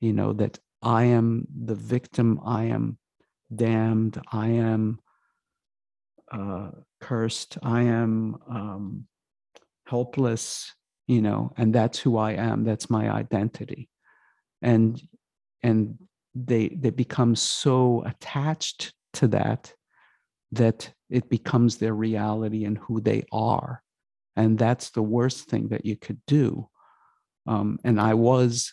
you know that i am the victim i am damned i am uh, cursed. I am, um, helpless, you know, and that's who I am. That's my identity. And and they they become so attached to that that it becomes their reality and who they are. And that's the worst thing that you could do. Um, and I was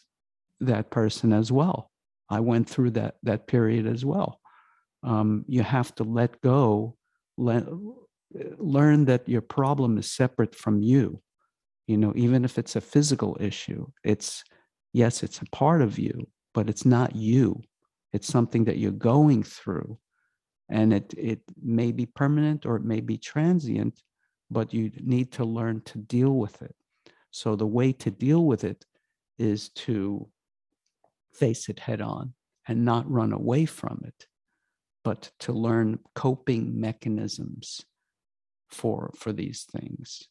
that person as well. I went through that that period as well. Um, you have to let go, let, learn that your problem is separate from you. You know, even if it's a physical issue, it's yes, it's a part of you, but it's not you. It's something that you're going through, and it it may be permanent or it may be transient, but you need to learn to deal with it. So the way to deal with it is to face it head on and not run away from it, but to learn coping mechanisms for for these things.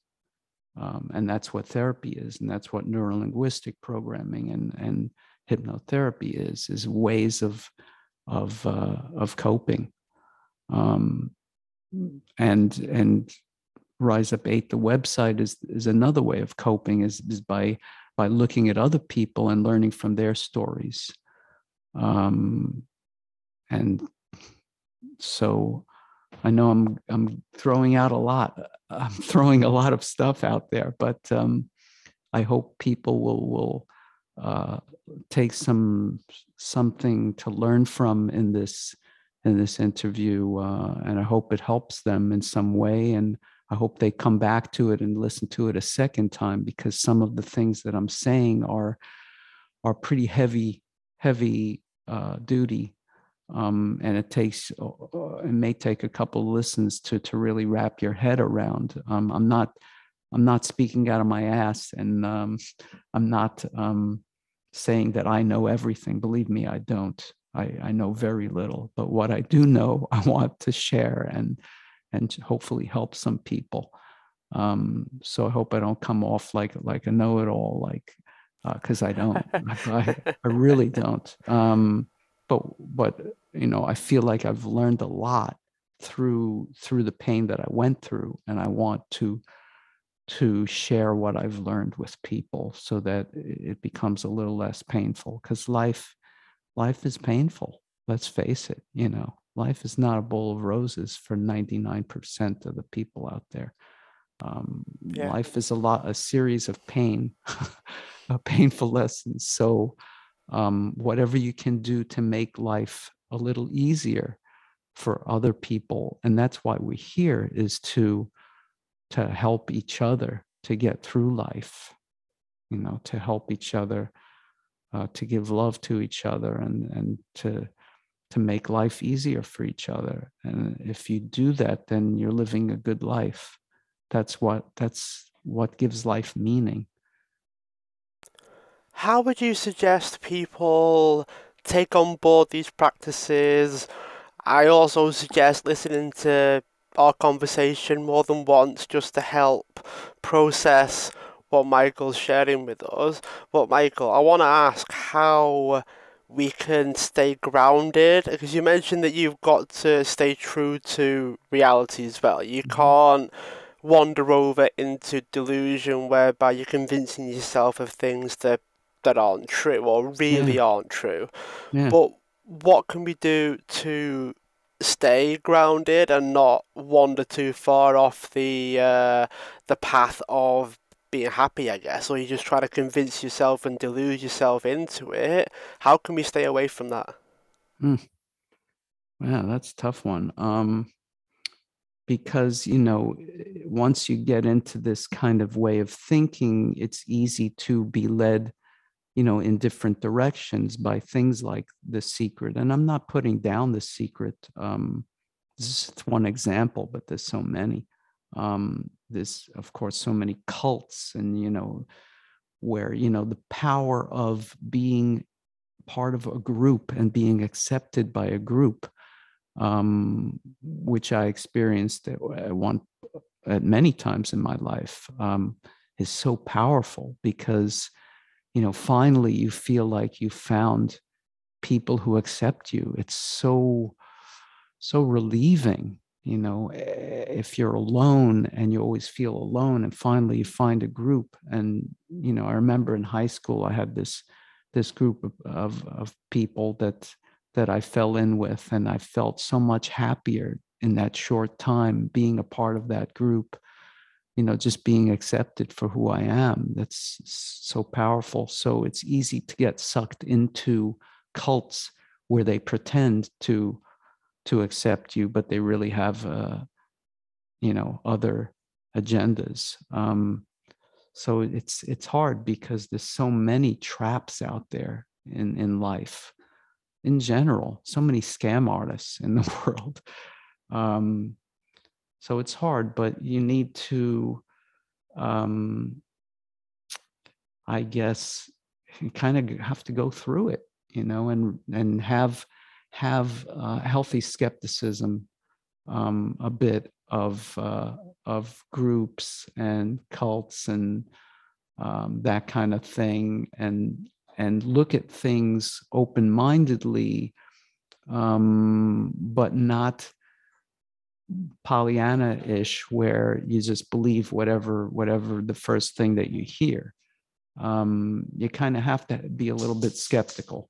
Um, and that's what therapy is, and that's what neurolinguistic programming and and hypnotherapy is is ways of of uh, of coping. Um, and and Rise Up Eight, the website is is another way of coping is, is by by looking at other people and learning from their stories. Um, and so I know I'm I'm throwing out a lot. I'm throwing a lot of stuff out there, but um, I hope people will will uh, take some something to learn from in this in this interview, uh, and I hope it helps them in some way. And I hope they come back to it and listen to it a second time because some of the things that I'm saying are are pretty heavy heavy uh, duty um, and it takes uh, uh, it may take a couple listens to to really wrap your head around. Um, I'm not I'm not speaking out of my ass, and um, I'm not um, saying that I know everything. Believe me, I don't. I, I know very little, but what I do know, I want to share and and hopefully help some people. Um, so I hope I don't come off like like a know-it-all, like because uh, I don't. I, I, really don't. Um, but but you know i feel like i've learned a lot through through the pain that i went through and i want to to share what i've learned with people so that it becomes a little less painful because life life is painful let's face it you know life is not a bowl of roses for 99% of the people out there um, yeah. life is a lot a series of pain painful lessons so um, whatever you can do to make life a little easier for other people and that's why we're here is to to help each other to get through life you know to help each other uh, to give love to each other and and to to make life easier for each other and if you do that then you're living a good life that's what that's what gives life meaning how would you suggest people take on board these practices? I also suggest listening to our conversation more than once just to help process what Michael's sharing with us. But Michael, I want to ask how we can stay grounded because you mentioned that you've got to stay true to reality as well. You mm-hmm. can't wander over into delusion whereby you're convincing yourself of things that that aren't true or really yeah. aren't true. Yeah. But what can we do to stay grounded and not wander too far off the uh, the path of being happy, I guess, or you just try to convince yourself and delude yourself into it. How can we stay away from that? Mm. Yeah, that's a tough one. Um, because you know, once you get into this kind of way of thinking, it's easy to be led you know in different directions by things like the secret and i'm not putting down the secret um, this is one example but there's so many um, there's of course so many cults and you know where you know the power of being part of a group and being accepted by a group um, which i experienced at one at many times in my life um, is so powerful because you know finally you feel like you found people who accept you. It's so so relieving you know eh, if you're alone and you always feel alone and finally you find a group. And you know i remember in high school i had this this group of, of, of people that that i fell in with and i felt so much happier in that short time being a part of that group you know just being accepted for who i am. That's so powerful. So it's easy to get sucked into cults where they pretend to to accept you, but they really have, uh, you know, other agendas. Um, so it's it's hard because there's so many traps out there in in life, in general. So many scam artists in the world. Um, so it's hard, but you need to, um, I guess, kind of have to go through it, you know, and and have have uh, healthy skepticism um, a bit of uh, of groups and cults and um, that kind of thing, and and look at things open mindedly, um, but not Pollyanna-ish, where you just believe whatever whatever the first thing that you hear. Um, you kind of have to be a little bit skeptical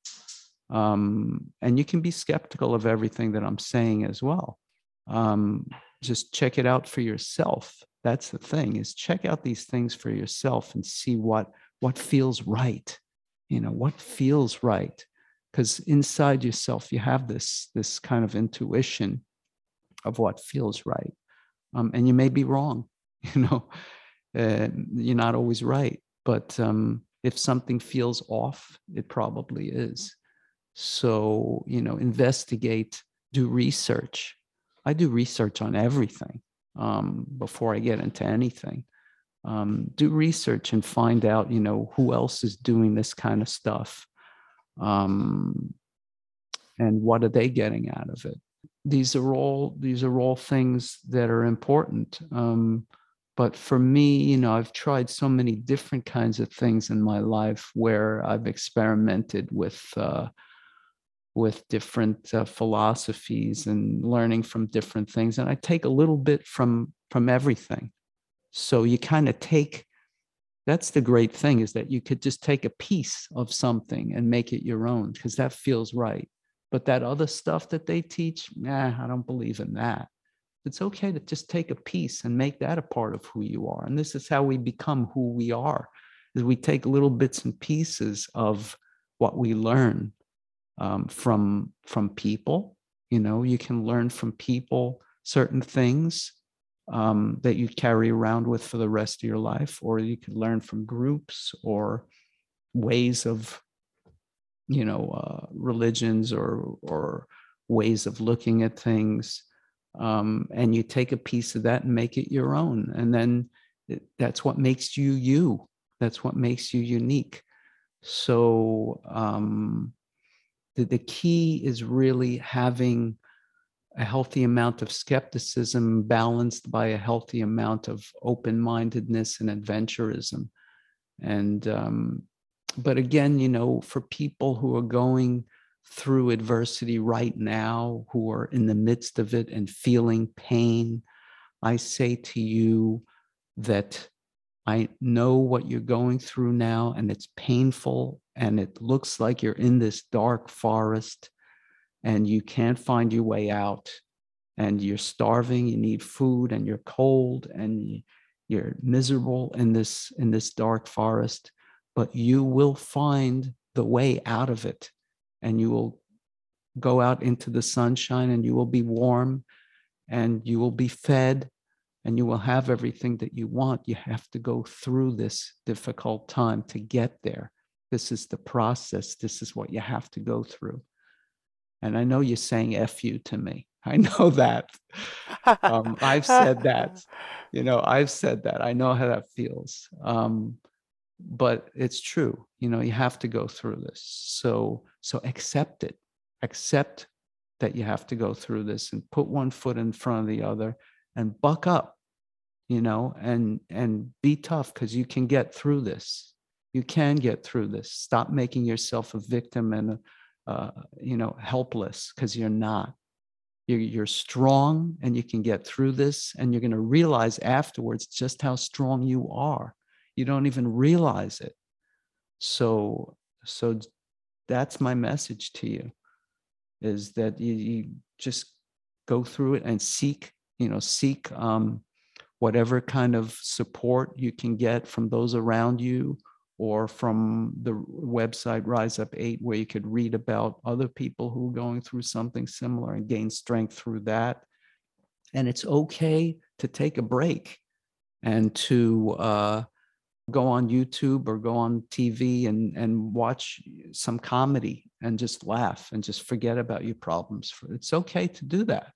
um, and you can be skeptical of everything that I'm saying as well. Um, just check it out for yourself. That's the thing is check out these things for yourself and see what what feels right. You know, what feels right. Because inside yourself, you have this this kind of intuition of what feels right. Um, and you may be wrong, you know, uh, you're not always right. But um, if something feels off, it probably is. So, you know, investigate, do research. I do research on everything um, before I get into anything. Um, do research and find out, you know, who else is doing this kind of stuff um, and what are they getting out of it. These are all these are all things that are important. Um, but for me, you know, I've tried so many different kinds of things in my life where I've experimented with. Uh, with different uh, philosophies and learning from different things and i take a little bit from from everything. So you kind of take that's the great thing is that you could just take a piece of something and make it your own because that feels right. But that other stuff that they teach nah i don't believe in that. It's okay to just take a piece and make that a part of who you are and this is how we become who we are is we take little bits and pieces of what we learn um, from from people. You know, you can learn from people certain things um, that you carry around with for the rest of your life, or you can learn from groups or ways of, you know, uh, religions or or ways of looking at things. Um, and you take a piece of that and make it your own, and then it, that's what makes you you. That's what makes you unique. So um, the, the key is really having a healthy amount of skepticism balanced by a healthy amount of open-mindedness and adventurism. And um, but again you know for people who are going through adversity right now who are in the midst of it and feeling pain i say to you that I know what you're going through now, and it's painful, and it looks like you're in this dark forest and you can't find your way out, and you're starving, you need food, and you're cold, and you're miserable in this in this dark forest, but you will find the way out of it, and you will go out into the sunshine, and you will be warm, and you will be fed, and you will have everything that you want. You have to go through this difficult time to get there. This is the process. This is what you have to go through. And I know you're saying F you to me. I know that. um, I've said that. You know, I've said that. I know how that feels. Um, but it's true. You know, you have to go through this. So, so accept it. Accept that you have to go through this and put one foot in front of the other and buck up you know and and be tough because you can get through this you can get through this stop making yourself a victim and uh, you know helpless because you're not You're, you're strong and you can get through this, and you're going to realize afterwards just how strong you are. You don't even realize it. So, so that's my message to you is that you, you just go through it and seek, you know, seek um, whatever kind of support you can get from those around you or from the website Rise Up Eight, where you could read about other people who are going through something similar and gain strength through that. And it's okay to take a break and to uh, go on YouTube or go on TV and, and watch some comedy and just laugh and just forget about your problems. It's okay to do that.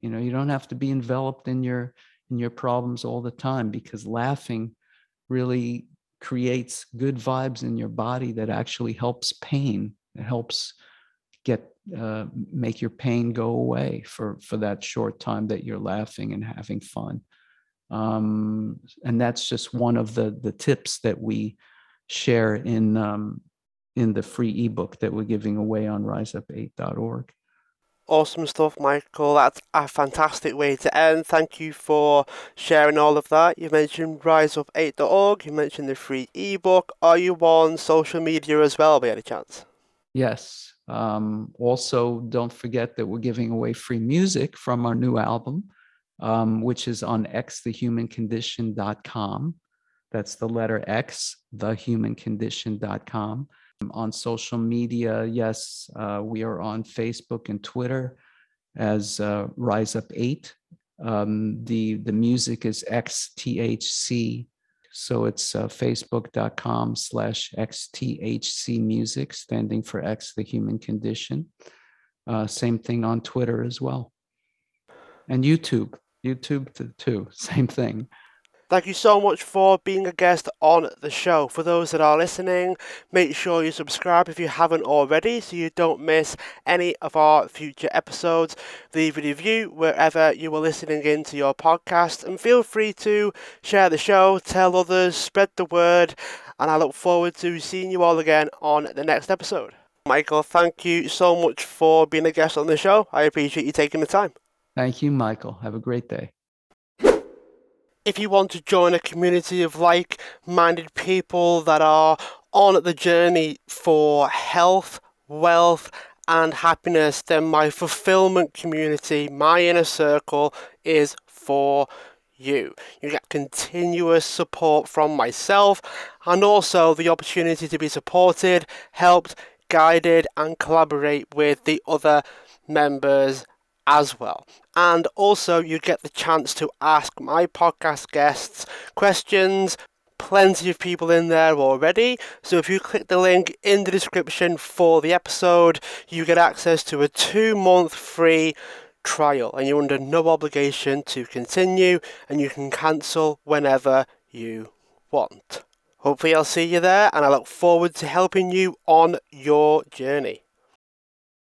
You know, you don't have to be enveloped in your in your problems all the time because laughing really creates good vibes in your body that actually helps pain. It helps get uh, make your pain go away for for that short time that you're laughing and having fun. Um, and that's just one of the the tips that we share in um, in the free ebook that we're giving away on riseupeight.org. Awesome stuff, Michael. That's a fantastic way to end. Thank you for sharing all of that. You mentioned riseupeight.org, you mentioned the free ebook. Are you on social media as well, by any chance? Yes. Um, also, don't forget that we're giving away free music from our new album, um, which is on xthehumancondition.com. That's the letter X, thehumancondition.com on social media. Yes, uh, we are on Facebook and Twitter as uh, Rise Up Eight. Um, the the music is XTHC, so it's uh, facebook.com slash XTHC music, standing for X the Human Condition. Uh, same thing on Twitter as well, and YouTube. YouTube too, same thing. Thank you so much for being a guest on the show. For those that are listening, make sure you subscribe if you haven't already so you don't miss any of our future episodes. Leave a review wherever you are listening into your podcast and feel free to share the show, tell others, spread the word, and I look forward to seeing you all again on the next episode. Michael, thank you so much for being a guest on the show. I appreciate you taking the time. Thank you, Michael. Have a great day if you want to join a community of like minded people that are on the journey for health, wealth, and happiness, then my fulfillment community, my inner circle, is for you. You get continuous support from myself and also the opportunity to be supported, helped, guided, and collaborate with the other members as well. And also, you get the chance to ask my podcast guests questions. Plenty of people in there already. So, if you click the link in the description for the episode, you get access to a two month free trial and you're under no obligation to continue and you can cancel whenever you want. Hopefully, I'll see you there and I look forward to helping you on your journey.